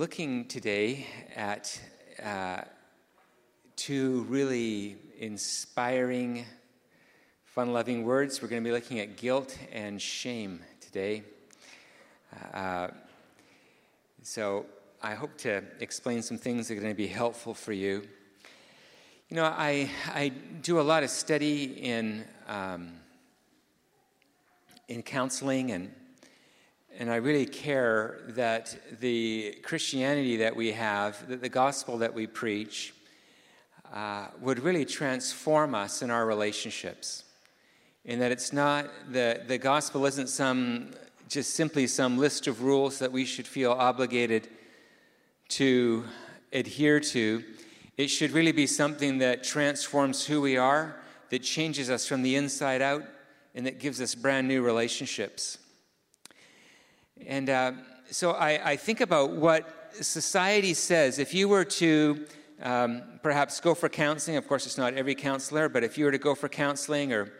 looking today at uh, two really inspiring, fun loving words. We're going to be looking at guilt and shame today. Uh, so I hope to explain some things that are going to be helpful for you. You know, I, I do a lot of study in, um, in counseling and and I really care that the Christianity that we have, that the gospel that we preach, uh, would really transform us in our relationships. And that it's not, the, the gospel isn't some, just simply some list of rules that we should feel obligated to adhere to. It should really be something that transforms who we are, that changes us from the inside out, and that gives us brand new relationships. And uh, so I, I, think about what society says. If you were to um, perhaps go for counseling, of course, it's not every counselor, but if you were to go for counseling or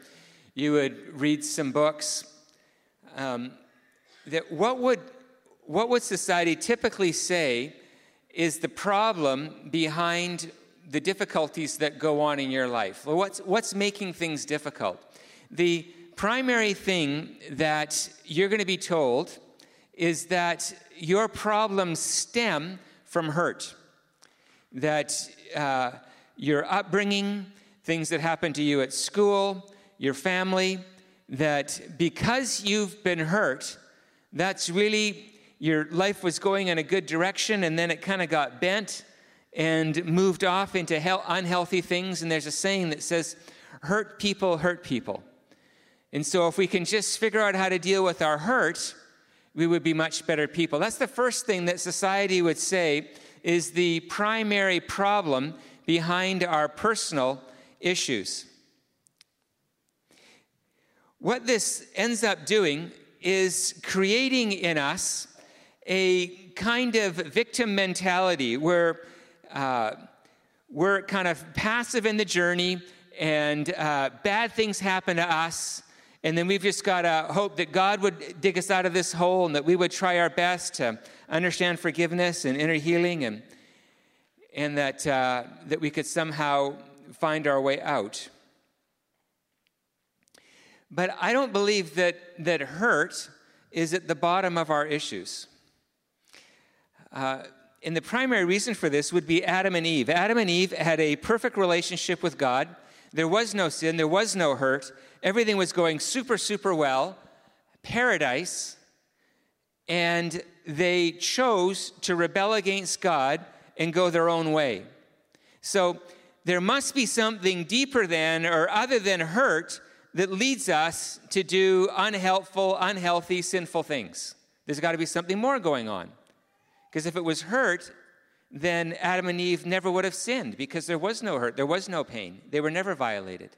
you would read some books, um, that what would, what would society typically say is the problem behind the difficulties that go on in your life? Well, what's, what's making things difficult? The primary thing that you're going to be told is that your problems stem from hurt. That uh, your upbringing, things that happened to you at school, your family, that because you've been hurt, that's really your life was going in a good direction and then it kind of got bent and moved off into unhealthy things. And there's a saying that says, hurt people hurt people. And so if we can just figure out how to deal with our hurt, we would be much better people. That's the first thing that society would say is the primary problem behind our personal issues. What this ends up doing is creating in us a kind of victim mentality where uh, we're kind of passive in the journey and uh, bad things happen to us and then we've just got to hope that God would dig us out of this hole and that we would try our best to understand forgiveness and inner healing and, and that, uh, that we could somehow find our way out. But I don't believe that, that hurt is at the bottom of our issues. Uh, and the primary reason for this would be Adam and Eve. Adam and Eve had a perfect relationship with God. There was no sin, there was no hurt, everything was going super, super well, paradise, and they chose to rebel against God and go their own way. So there must be something deeper than or other than hurt that leads us to do unhelpful, unhealthy, sinful things. There's got to be something more going on. Because if it was hurt, then Adam and Eve never would have sinned because there was no hurt, there was no pain. They were never violated.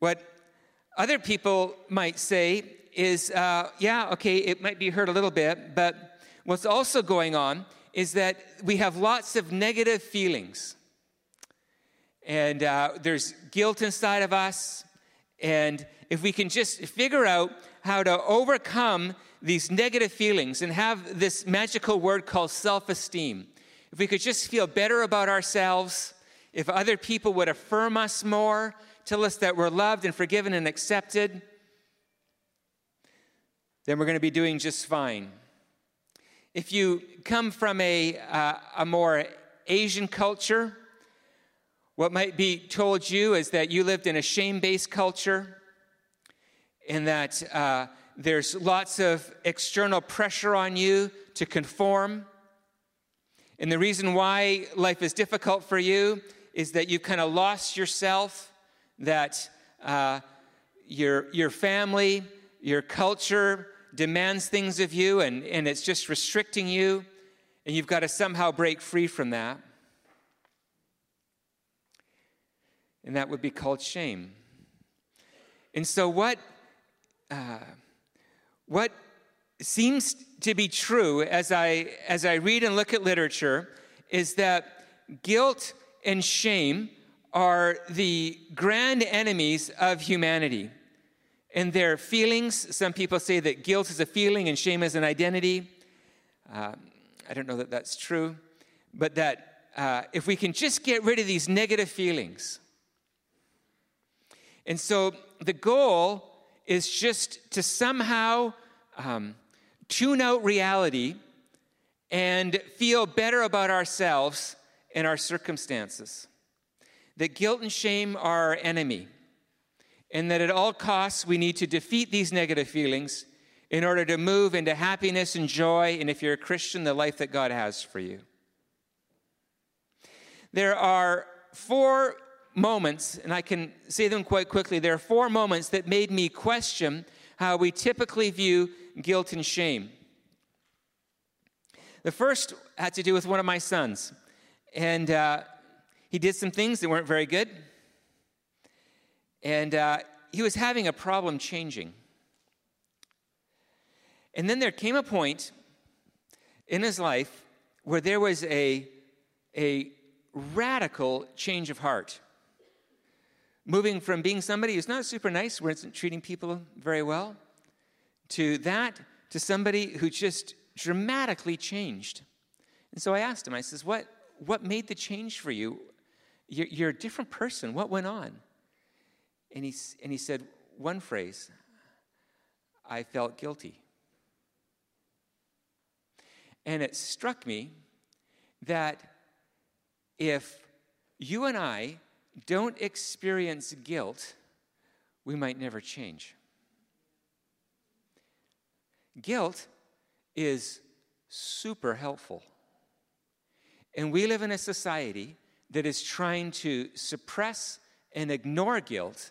What other people might say is, uh, yeah, okay, it might be hurt a little bit, but what's also going on is that we have lots of negative feelings. And uh, there's guilt inside of us. And if we can just figure out how to overcome these negative feelings and have this magical word called self esteem, if we could just feel better about ourselves, if other people would affirm us more, tell us that we're loved and forgiven and accepted, then we're going to be doing just fine. If you come from a, uh, a more Asian culture, what might be told you is that you lived in a shame based culture and that uh, there's lots of external pressure on you to conform. And the reason why life is difficult for you is that you've kind of lost yourself that uh, your, your family, your culture demands things of you and, and it's just restricting you, and you've got to somehow break free from that. And that would be called shame. And so, what, uh, what seems to be true as I, as I read and look at literature is that guilt and shame are the grand enemies of humanity. and their feelings. Some people say that guilt is a feeling and shame is an identity. Uh, I don't know that that's true, but that uh, if we can just get rid of these negative feelings. And so the goal is just to somehow um, tune out reality and feel better about ourselves and our circumstances. That guilt and shame are our enemy and that at all costs we need to defeat these negative feelings in order to move into happiness and joy, and if you're a Christian, the life that God has for you. There are four moments, and I can say them quite quickly. There are four moments that made me question how we typically view guilt and shame. The first had to do with one of my sons, and uh, he did some things that weren't very good. And uh, he was having a problem changing. And then there came a point in his life where there was a, a radical change of heart. Moving from being somebody who's not super nice, wasn't treating people very well, to that, to somebody who just dramatically changed. And so I asked him, I says, What, what made the change for you? You're, you're a different person. What went on? And he, and he said one phrase I felt guilty. And it struck me that if you and I don't experience guilt, we might never change. Guilt is super helpful. And we live in a society that is trying to suppress and ignore guilt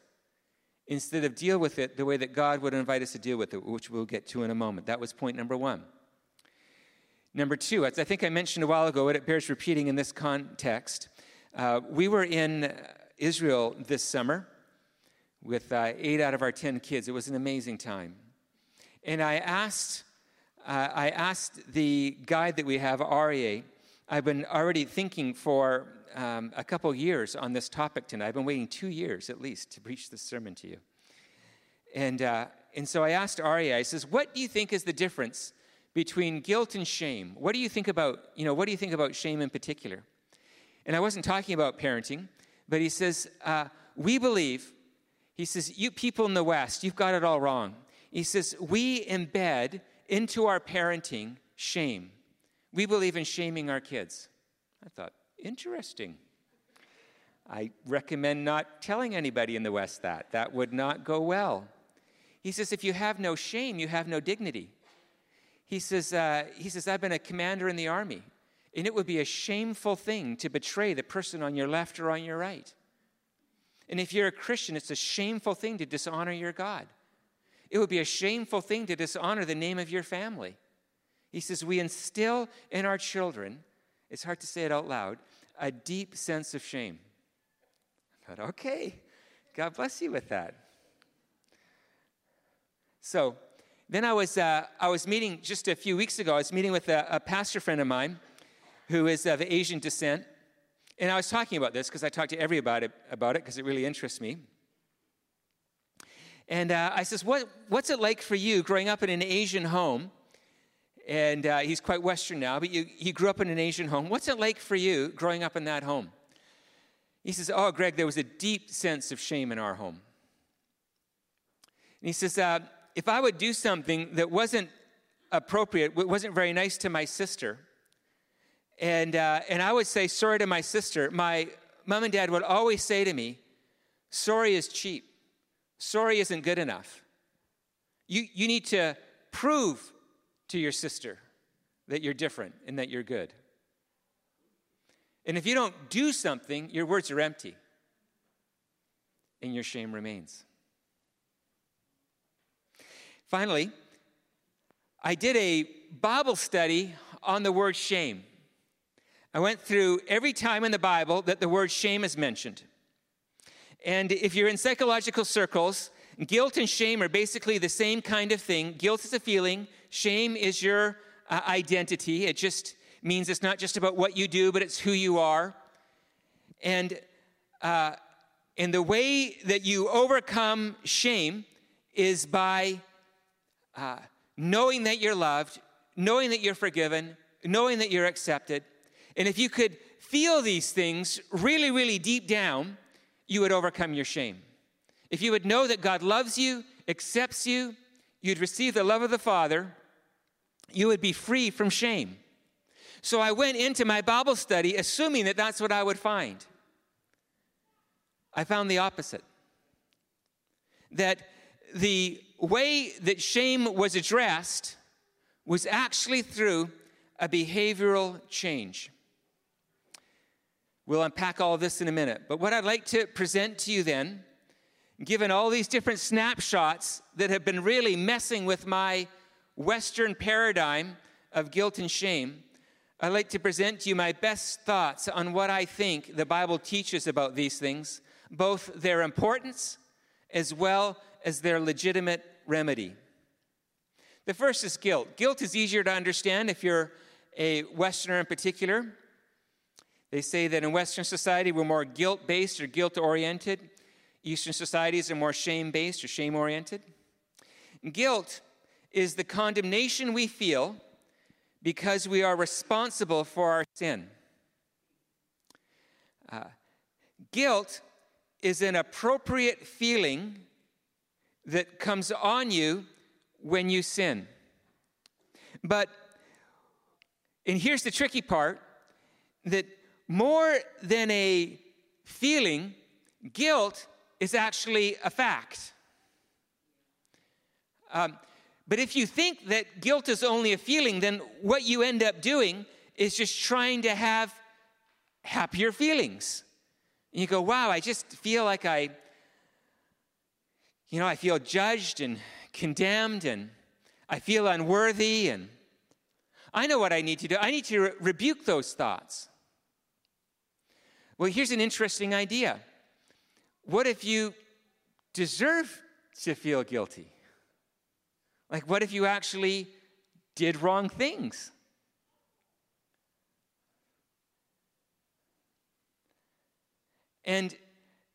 instead of deal with it the way that God would invite us to deal with it, which we'll get to in a moment. That was point number one. Number two, as I think I mentioned a while ago, but it bears repeating in this context. Uh, we were in Israel this summer with uh, eight out of our ten kids. It was an amazing time. And I asked, uh, I asked the guide that we have, Aryeh, I've been already thinking for um, a couple years on this topic tonight. I've been waiting two years at least to preach this sermon to you. And, uh, and so I asked Aryeh, I says, what do you think is the difference between guilt and shame? What do you think about, you know, what do you think about shame in particular? And I wasn't talking about parenting, but he says, uh, we believe, he says, you people in the West, you've got it all wrong. He says, we embed into our parenting shame. We believe in shaming our kids. I thought, Interesting. I recommend not telling anybody in the West that. That would not go well. He says, if you have no shame, you have no dignity. He says, uh, he says, I've been a commander in the army, and it would be a shameful thing to betray the person on your left or on your right. And if you're a Christian, it's a shameful thing to dishonor your God. It would be a shameful thing to dishonor the name of your family. He says, We instill in our children it's hard to say it out loud, a deep sense of shame. I thought, okay, God bless you with that. So then I was, uh, I was meeting just a few weeks ago, I was meeting with a, a pastor friend of mine who is of Asian descent. And I was talking about this because I talk to everybody about it because it really interests me. And uh, I says, what, What's it like for you growing up in an Asian home and uh, he's quite Western now, but you, he grew up in an Asian home. What's it like for you growing up in that home? He says, Oh, Greg, there was a deep sense of shame in our home. And he says, uh, If I would do something that wasn't appropriate, wasn't very nice to my sister, and, uh, and I would say sorry to my sister, my mom and dad would always say to me, Sorry is cheap. Sorry isn't good enough. You, you need to prove to your sister that you're different and that you're good. And if you don't do something, your words are empty and your shame remains. Finally, I did a Bible study on the word shame. I went through every time in the Bible that the word shame is mentioned. And if you're in psychological circles, guilt and shame are basically the same kind of thing. Guilt is a feeling, Shame is your uh, identity. It just means it's not just about what you do, but it's who you are. And, uh, and the way that you overcome shame is by uh, knowing that you're loved, knowing that you're forgiven, knowing that you're accepted. And if you could feel these things really, really deep down, you would overcome your shame. If you would know that God loves you, accepts you, you'd receive the love of the Father, you would be free from shame. So I went into my Bible study assuming that that's what I would find. I found the opposite. That the way that shame was addressed was actually through a behavioral change. We'll unpack all this in a minute. But what I'd like to present to you then, given all these different snapshots that have been really messing with my Western paradigm of guilt and shame, I'd like to present to you my best thoughts on what I think the Bible teaches about these things, both their importance as well as their legitimate remedy. The first is guilt. Guilt is easier to understand if you're a Westerner in particular. They say that in Western society, we're more guilt based or guilt oriented. Eastern societies are more shame based or shame oriented. Guilt is the condemnation we feel because we are responsible for our sin. Uh, guilt is an appropriate feeling that comes on you when you sin. But, and here's the tricky part that more than a feeling, guilt is actually a fact. Um, but if you think that guilt is only a feeling, then what you end up doing is just trying to have happier feelings. And you go, wow, I just feel like I, you know, I feel judged and condemned and I feel unworthy and I know what I need to do. I need to re- rebuke those thoughts. Well, here's an interesting idea. What if you deserve to feel guilty? Like, what if you actually did wrong things? And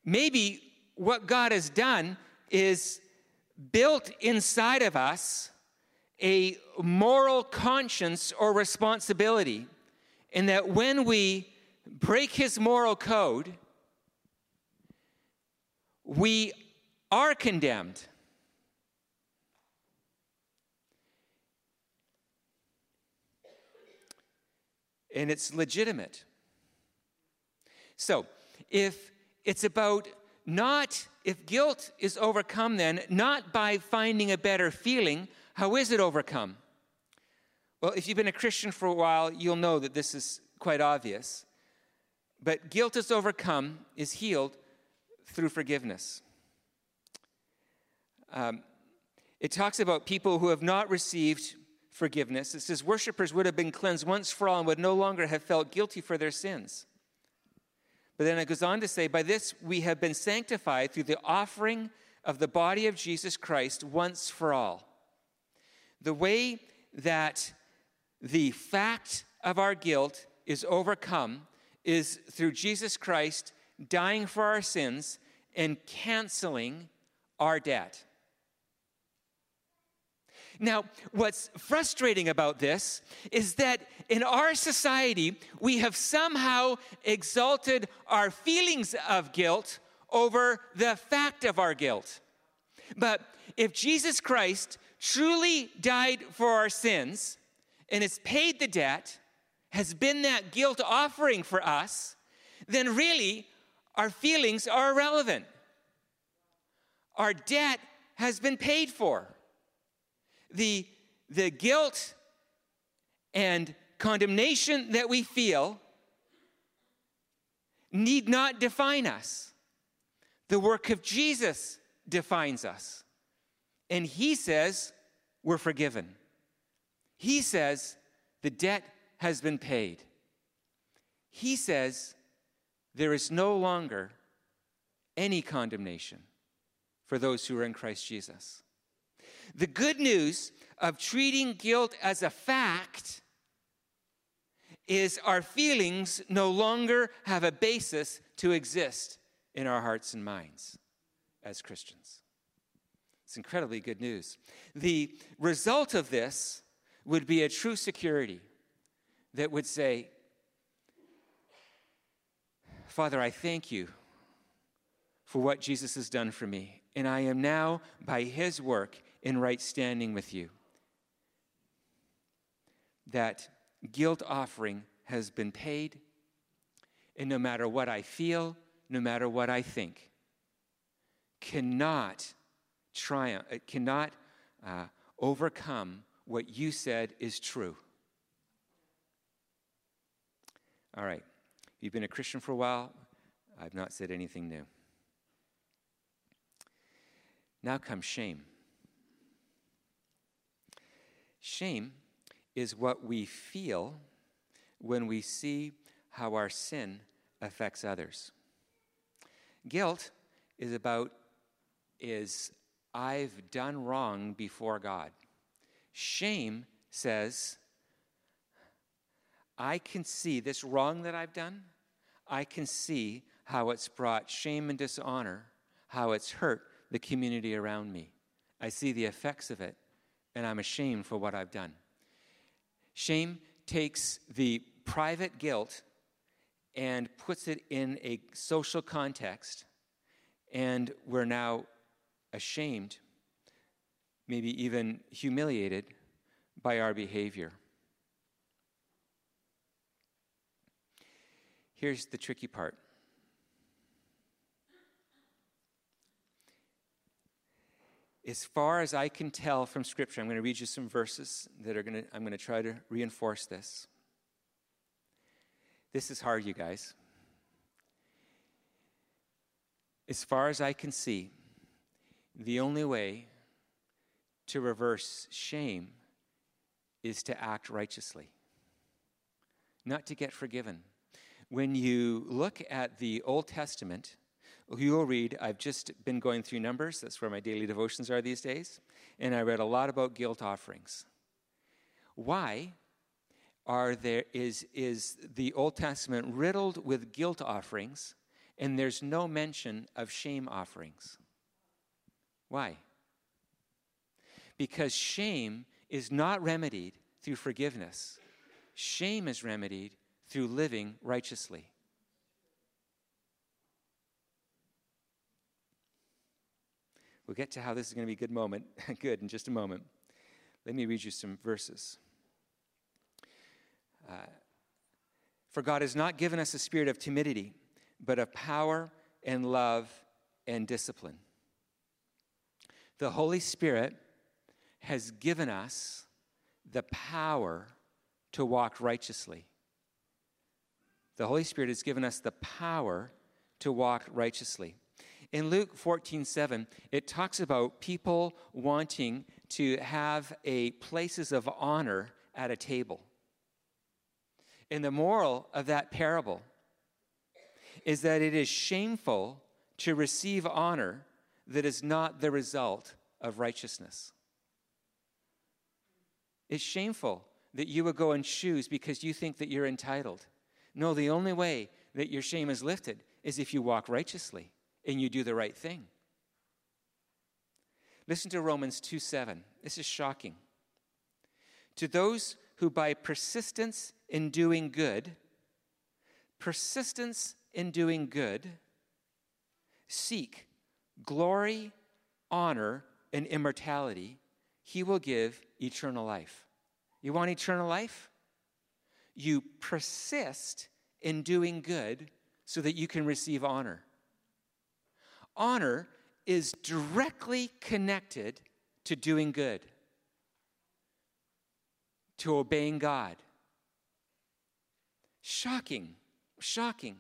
maybe what God has done is built inside of us a moral conscience or responsibility, in that when we break his moral code, we are condemned. And it's legitimate. So, if it's about not, if guilt is overcome, then not by finding a better feeling, how is it overcome? Well, if you've been a Christian for a while, you'll know that this is quite obvious. But guilt is overcome, is healed through forgiveness. Um, it talks about people who have not received forgiveness. It says worshippers would have been cleansed once for all and would no longer have felt guilty for their sins. But then it goes on to say, By this we have been sanctified through the offering of the body of Jesus Christ once for all. The way that the fact of our guilt is overcome is through Jesus Christ dying for our sins and canceling our debt. Now, what's frustrating about this is that in our society, we have somehow exalted our feelings of guilt over the fact of our guilt. But if Jesus Christ truly died for our sins and has paid the debt, has been that guilt offering for us, then really our feelings are irrelevant. Our debt has been paid for. The, the guilt and condemnation that we feel need not define us. The work of Jesus defines us. And he says we're forgiven. He says the debt has been paid. He says there is no longer any condemnation for those who are in Christ Jesus. The good news of treating guilt as a fact is our feelings no longer have a basis to exist in our hearts and minds as Christians. It's incredibly good news. The result of this would be a true security that would say, Father, I thank you for what Jesus has done for me, and I am now, by his work, in right standing with you. That guilt offering has been paid, and no matter what I feel, no matter what I think, cannot triumph, it cannot uh, overcome what you said is true. All right. You've been a Christian for a while. I've not said anything new. Now comes shame. Shame is what we feel when we see how our sin affects others. Guilt is about is I've done wrong before God. Shame says I can see this wrong that I've done. I can see how it's brought shame and dishonor, how it's hurt the community around me. I see the effects of it, and I'm ashamed for what I've done. Shame takes the private guilt and puts it in a social context, and we're now ashamed, maybe even humiliated by our behavior. Here's the tricky part. As far as I can tell from Scripture, I'm going to read you some verses that are going to, I'm going to try to reinforce this. This is hard, you guys. As far as I can see, the only way to reverse shame is to act righteously, not to get forgiven when you look at the Old Testament, you'll read, I've just been going through Numbers, that's where my daily devotions are these days, and I read a lot about guilt offerings. Why are there, is, is the Old Testament riddled with guilt offerings and there's no mention of shame offerings? Why? Because shame is not remedied through forgiveness. Shame is remedied through living righteously. We'll get to how this is going to be a good moment, good in just a moment. Let me read you some verses. Uh, For God has not given us a spirit of timidity, but of power and love and discipline. The Holy Spirit has given us the power to walk righteously. The Holy Spirit has given us the power to walk righteously. In Luke 14, 7, it talks about people wanting to have a places of honor at a table. And the moral of that parable is that it is shameful to receive honor that is not the result of righteousness. It's shameful that you would go and choose because you think that you're entitled. No, the only way that your shame is lifted is if you walk righteously and you do the right thing. Listen to Romans 2 7. This is shocking. To those who by persistence in doing good, persistence in doing good, seek glory, honor, and immortality, he will give eternal life. You want eternal life? you persist in doing good so that you can receive honor. Honor is directly connected to doing good, to obeying God. Shocking, shocking.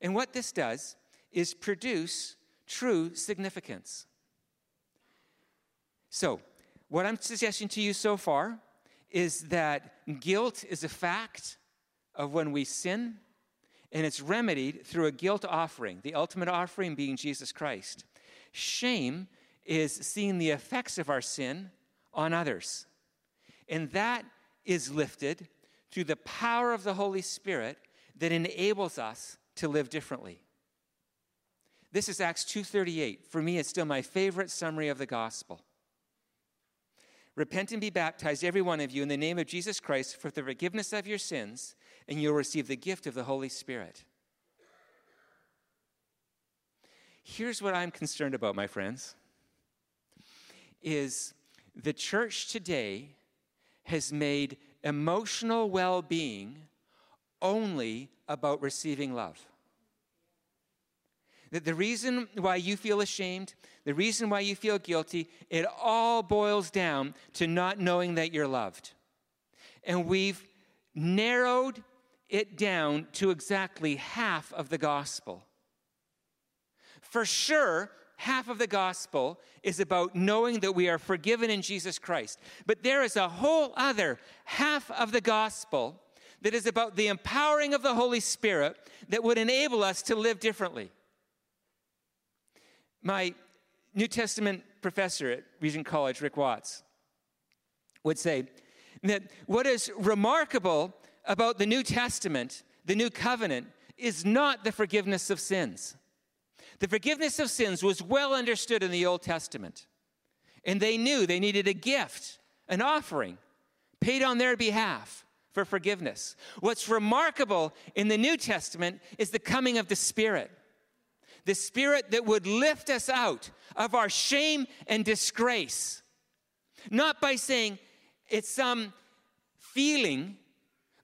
And what this does is produce true significance. So, what I'm suggesting to you so far is that guilt is a fact of when we sin, and it's remedied through a guilt offering, the ultimate offering being Jesus Christ. Shame is seeing the effects of our sin on others, and that is lifted through the power of the Holy Spirit that enables us to live differently. This is Acts 2:38. For me it's still my favorite summary of the gospel. Repent and be baptized every one of you in the name of Jesus Christ for the forgiveness of your sins and you'll receive the gift of the Holy Spirit. Here's what I'm concerned about, my friends, is the church today has made emotional well-being only about receiving love. That the reason why you feel ashamed, the reason why you feel guilty, it all boils down to not knowing that you're loved. And we've narrowed it down to exactly half of the gospel. For sure, half of the gospel is about knowing that we are forgiven in Jesus Christ. But there is a whole other half of the gospel that is about the empowering of the Holy Spirit that would enable us to live differently. My New Testament professor at Regent College, Rikk Watts, would say that what is remarkable about the New Testament, the New Covenant, is not the forgiveness of sins. The forgiveness of sins was well understood in the Old Testament, and they knew they needed a gift, an offering, paid on their behalf for forgiveness. What's remarkable in the New Testament is the coming of the Spirit the Spirit that would lift us out of our shame and disgrace. Not by saying it's some feeling,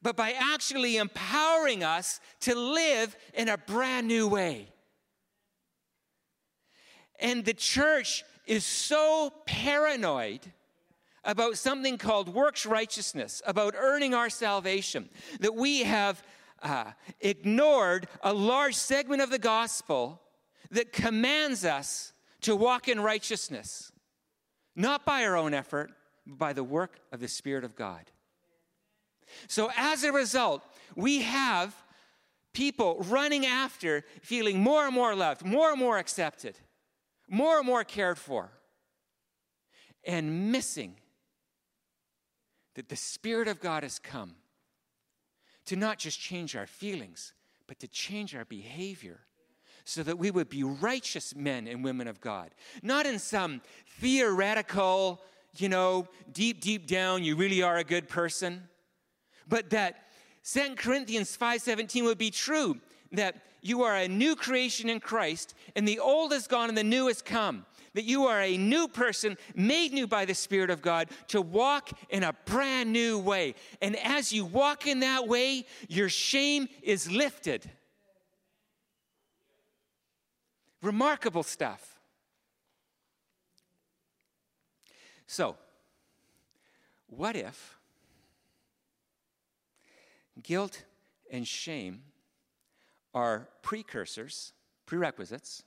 but by actually empowering us to live in a brand new way. And the church is so paranoid about something called works righteousness, about earning our salvation, that we have uh, ignored a large segment of the gospel that commands us to walk in righteousness, not by our own effort, but by the work of the Spirit of God. So, as a result, we have people running after feeling more and more loved, more and more accepted, more and more cared for, and missing that the Spirit of God has come to not just change our feelings, but to change our behavior so that we would be righteous men and women of God. Not in some theoretical, you know, deep, deep down, you really are a good person, but that 2 Corinthians 5:17 would be true that you are a new creation in Christ and the old is gone and the new has come. That you are a new person made new by the Spirit of God to walk in a brand new way. And as you walk in that way, your shame is lifted. Remarkable stuff. So, what if guilt and shame are precursors, prerequisites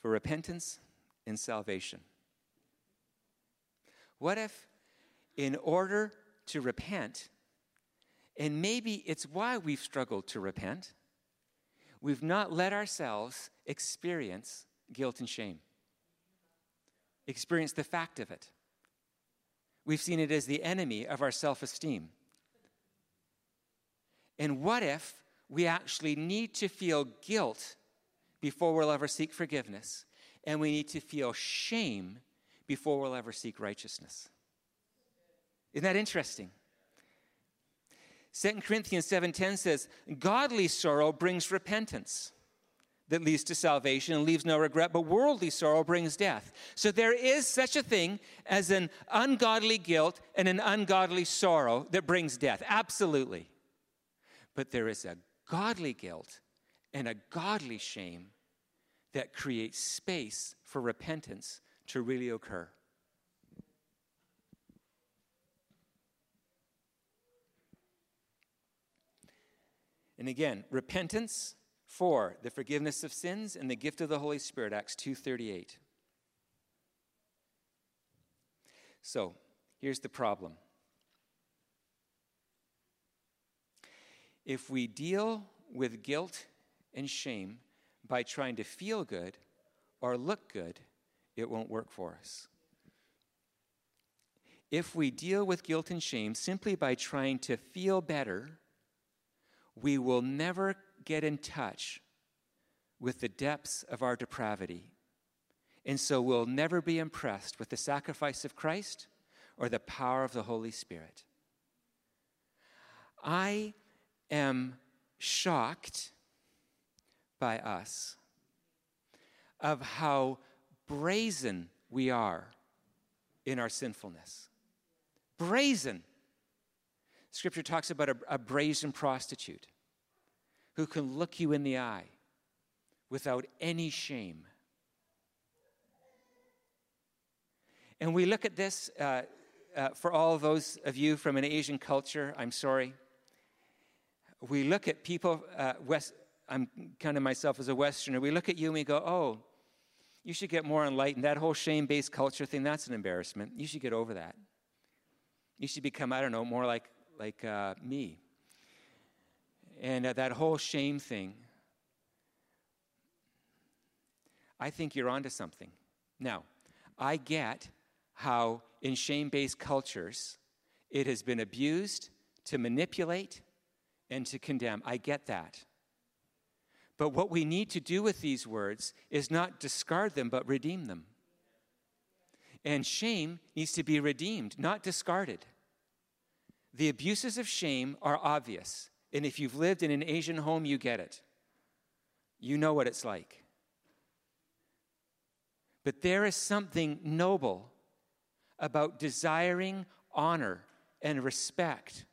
for repentance and salvation? What if, in order to repent, and maybe it's why we've struggled to repent, we've not let ourselves experience guilt and shame, experience the fact of it. We've seen it as the enemy of our self esteem. And what if we actually need to feel guilt before we'll ever seek forgiveness, and we need to feel shame before we'll ever seek righteousness? Isn't that interesting? 2 Corinthians 7:10 says, "Godly sorrow brings repentance that leads to salvation and leaves no regret, but worldly sorrow brings death." So there is such a thing as an ungodly guilt and an ungodly sorrow that brings death. Absolutely. But there is a godly guilt and a godly shame that creates space for repentance to really occur. And again, repentance for the forgiveness of sins and the gift of the Holy Spirit, Acts 2:38. So, here's the problem. If we deal with guilt and shame by trying to feel good or look good, it won't work for us. If we deal with guilt and shame simply by trying to feel better we will never get in touch with the depths of our depravity. And so we'll never be impressed with the sacrifice of Christ or the power of the Holy Spirit. I am shocked by us of how brazen we are in our sinfulness. Brazen. Scripture talks about a, a, brazen prostitute who can look you in the eye without any shame. And we look at this uh, uh, for all of those of you from an Asian culture, I'm sorry. We look at people, uh, West, I'm counting myself as a Westerner, we look at you and we go, oh, you should get more enlightened. That whole shame based culture thing, that's an embarrassment. You should get over that. You should become, I don't know, more like, like uh, me. And uh, that whole shame thing, I think you're onto something. Now, I get how in shame based cultures it has been abused to manipulate and to condemn. I get that. But what we need to do with these words is not discard them, but redeem them. And shame needs to be redeemed, not discarded. The abuses of shame are obvious. And if you've lived in an Asian home, you get it. You know what it's like. But there is something noble about desiring honor and respect,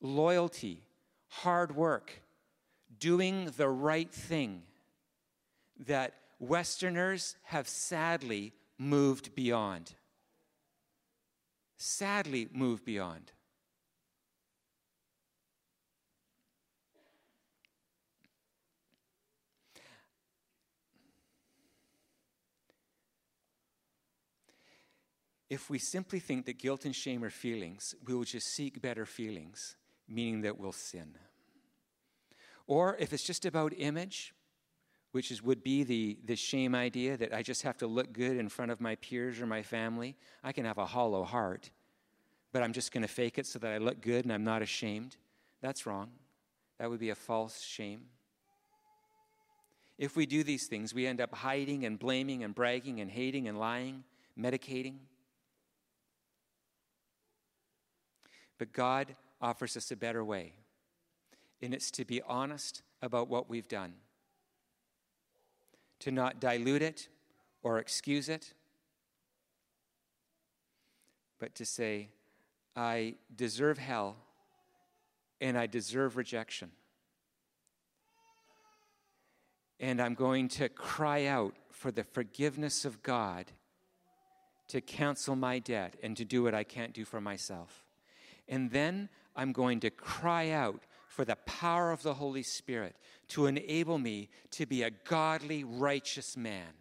loyalty, hard work, doing the right thing that Westerners have sadly moved beyond. Sadly moved beyond. If we simply think that guilt and shame are feelings, we will just seek better feelings, meaning that we'll sin. Or if it's just about image, which is, would be the, the shame idea that I just have to look good in front of my peers or my family, I can have a hollow heart, but I'm just going to fake it so that I look good and I'm not ashamed. That's wrong. That would be a false shame. If we do these things, we end up hiding and blaming and bragging and hating and lying, medicating. But God offers us a better way, and it's to be honest about what we've done, to not dilute it or excuse it, but to say, I deserve hell and I deserve rejection. And I'm going to cry out for the forgiveness of God to cancel my debt and to do what I can't do for myself. And then I'm going to cry out for the power of the Holy Spirit to enable me to be a godly, righteous man.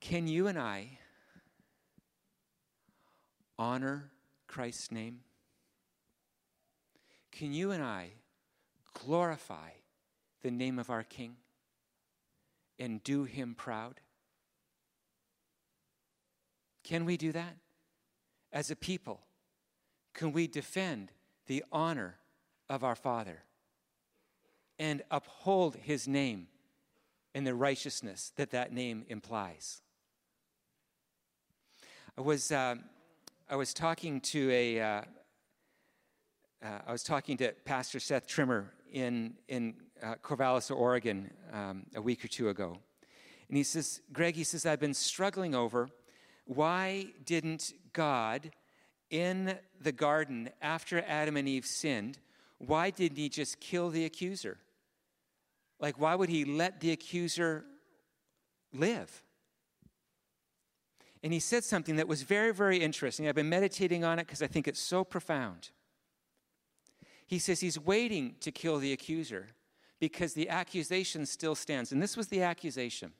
Can you and I honor Christ's name? Can you and I glorify the name of our King and do him proud? Can we do that? As a people, can we defend the honor of our Father and uphold his name and the righteousness that that name implies? I was, uh, I was talking to a, uh, uh, I was talking to Pastor Seth Trimmer in, in uh, Corvallis, Oregon, um, a week or two ago. And he says, Greg, he says, I've been struggling over why didn't God, in the garden after Adam and Eve sinned, why didn't he just kill the accuser? Like, why would he let the accuser live? And he said something that was very, very interesting. I've been meditating on it because I think it's so profound. He says he's waiting to kill the accuser because the accusation still stands. And this was the accusation.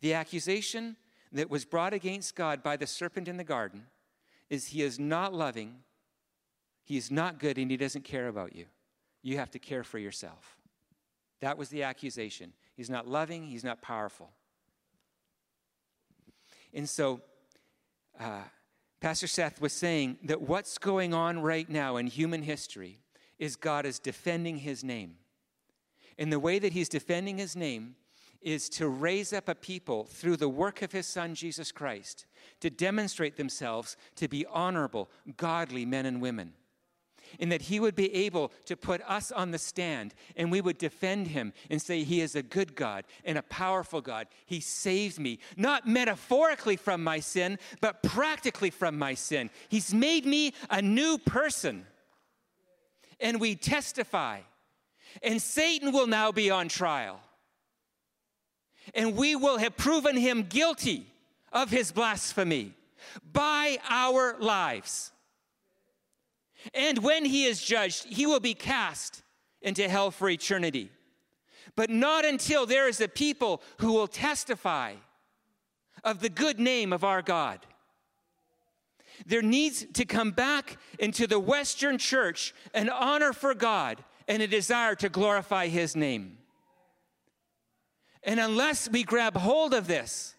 The accusation that was brought against God by the serpent in the garden is he is not loving, he is not good, and he doesn't care about you. You have to care for yourself. That was the accusation. He's not loving, he's not powerful. And so, uh, Pastor Seth was saying that what's going on right now in human history is God is defending his name. And the way that he's defending his name is to raise up a people through the work of his son Jesus Christ to demonstrate themselves to be honorable, godly men and women. In that he would be able to put us on the stand and we would defend him and say, He is a good God and a powerful God. He saved me, not metaphorically from my sin, but practically from my sin. He's made me a new person. And we testify. And Satan will now be on trial and we will have proven him guilty of his blasphemy by our lives. And when he is judged, he will be cast into hell for eternity. But not until there is a people who will testify of the good name of our God. There needs to come back into the Western church an honor for God and a desire to glorify his name. And unless we grab hold of this,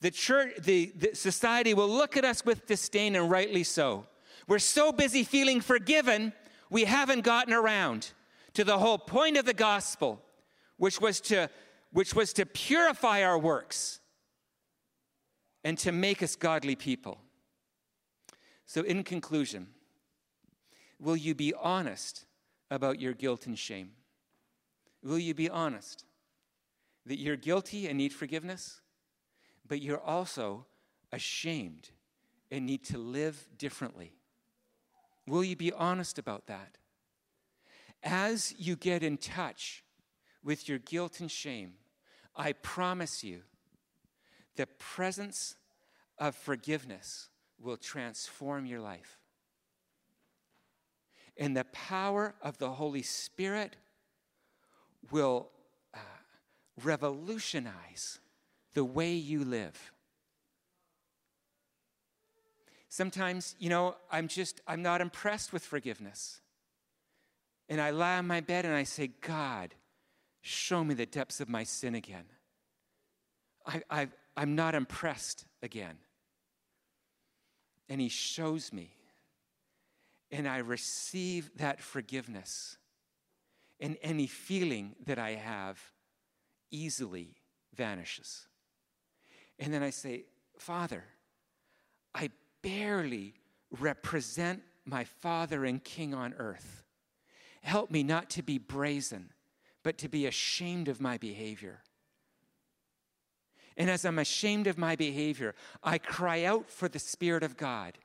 the church, the, the, society will look at us with disdain, and rightly so. We're so busy feeling forgiven, we haven't gotten around to the whole point of the gospel, which was to, which was to purify our works and to make us godly people. So, in conclusion, will you be honest about your guilt and shame? Will you be honest that you're guilty and need forgiveness, but you're also ashamed and need to live differently? Will you be honest about that? As you get in touch with your guilt and shame, I promise you, the presence of forgiveness will transform your life. And the power of the Holy Spirit will uh, revolutionize the way you live. Sometimes, you know, I'm just, I'm not impressed with forgiveness. And I lie on my bed and I say, God, show me the depths of my sin again. I, I, I'm not impressed again. And He shows me. And I receive that forgiveness and any feeling that I have easily vanishes. And then I say, Father, I barely represent my Father and King on earth. Help me not to be brazen, but to be ashamed of my behavior. And as I'm ashamed of my behavior, I cry out for the Spirit of God.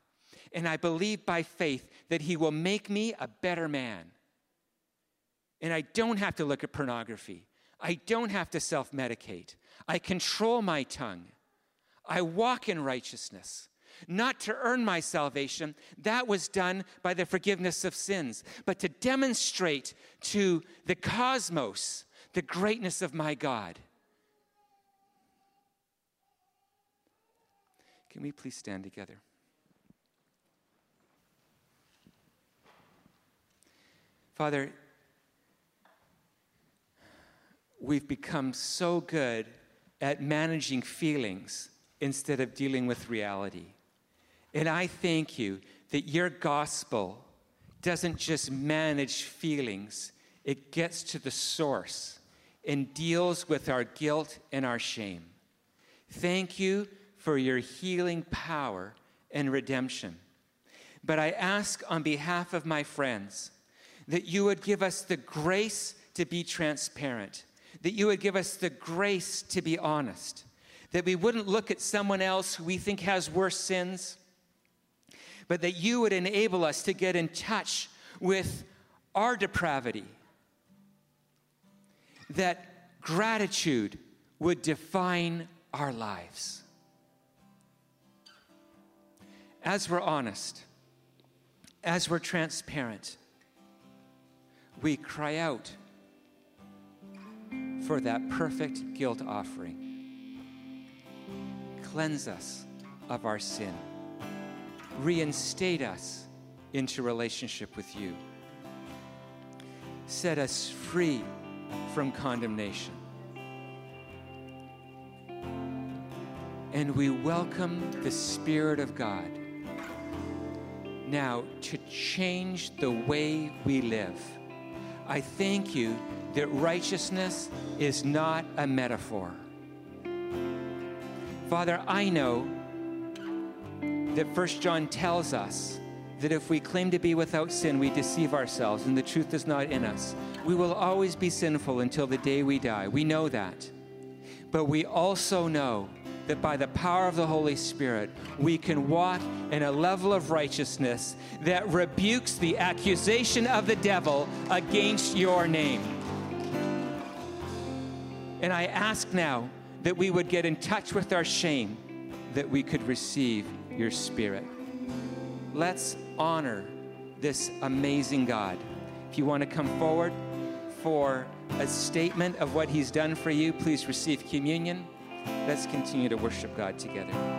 And I believe by faith that He will make me a better man and I don't have to look at pornography. I don't have to self medicate. I control my tongue. I walk in righteousness. Not to earn my salvation, that was done by the forgiveness of sins, but to demonstrate to the cosmos the greatness of my God. Can we please stand together? Father, we've become so good at managing feelings instead of dealing with reality. And I thank you that your gospel doesn't just manage feelings, it gets to the source and deals with our guilt and our shame. Thank you for your healing power and redemption. But I ask on behalf of my friends that you would give us the grace to be transparent that you would give us the grace to be honest, that we wouldn't look at someone else who we think has worse sins, but that you would enable us to get in touch with our depravity, that gratitude would define our lives. As we're honest, as we're transparent, we cry out for that perfect guilt offering. Cleanse us of our sin. Reinstate us into relationship with you. Set us free from condemnation. And we welcome the Spirit of God now to change the way we live. I thank you that righteousness is not a metaphor. Father, I know that First John tells us that if we claim to be without sin, we deceive ourselves and the truth is not in us. We will always be sinful until the day we die. We know that. But we also know that by the power of the Holy Spirit, we can walk in a level of righteousness that rebukes the accusation of the devil against your name. And I ask now that we would get in touch with our shame, that we could receive your Spirit. Let's honor this amazing God. If you want to come forward for a statement of what He's done for you, please receive communion. Let's continue to worship God together.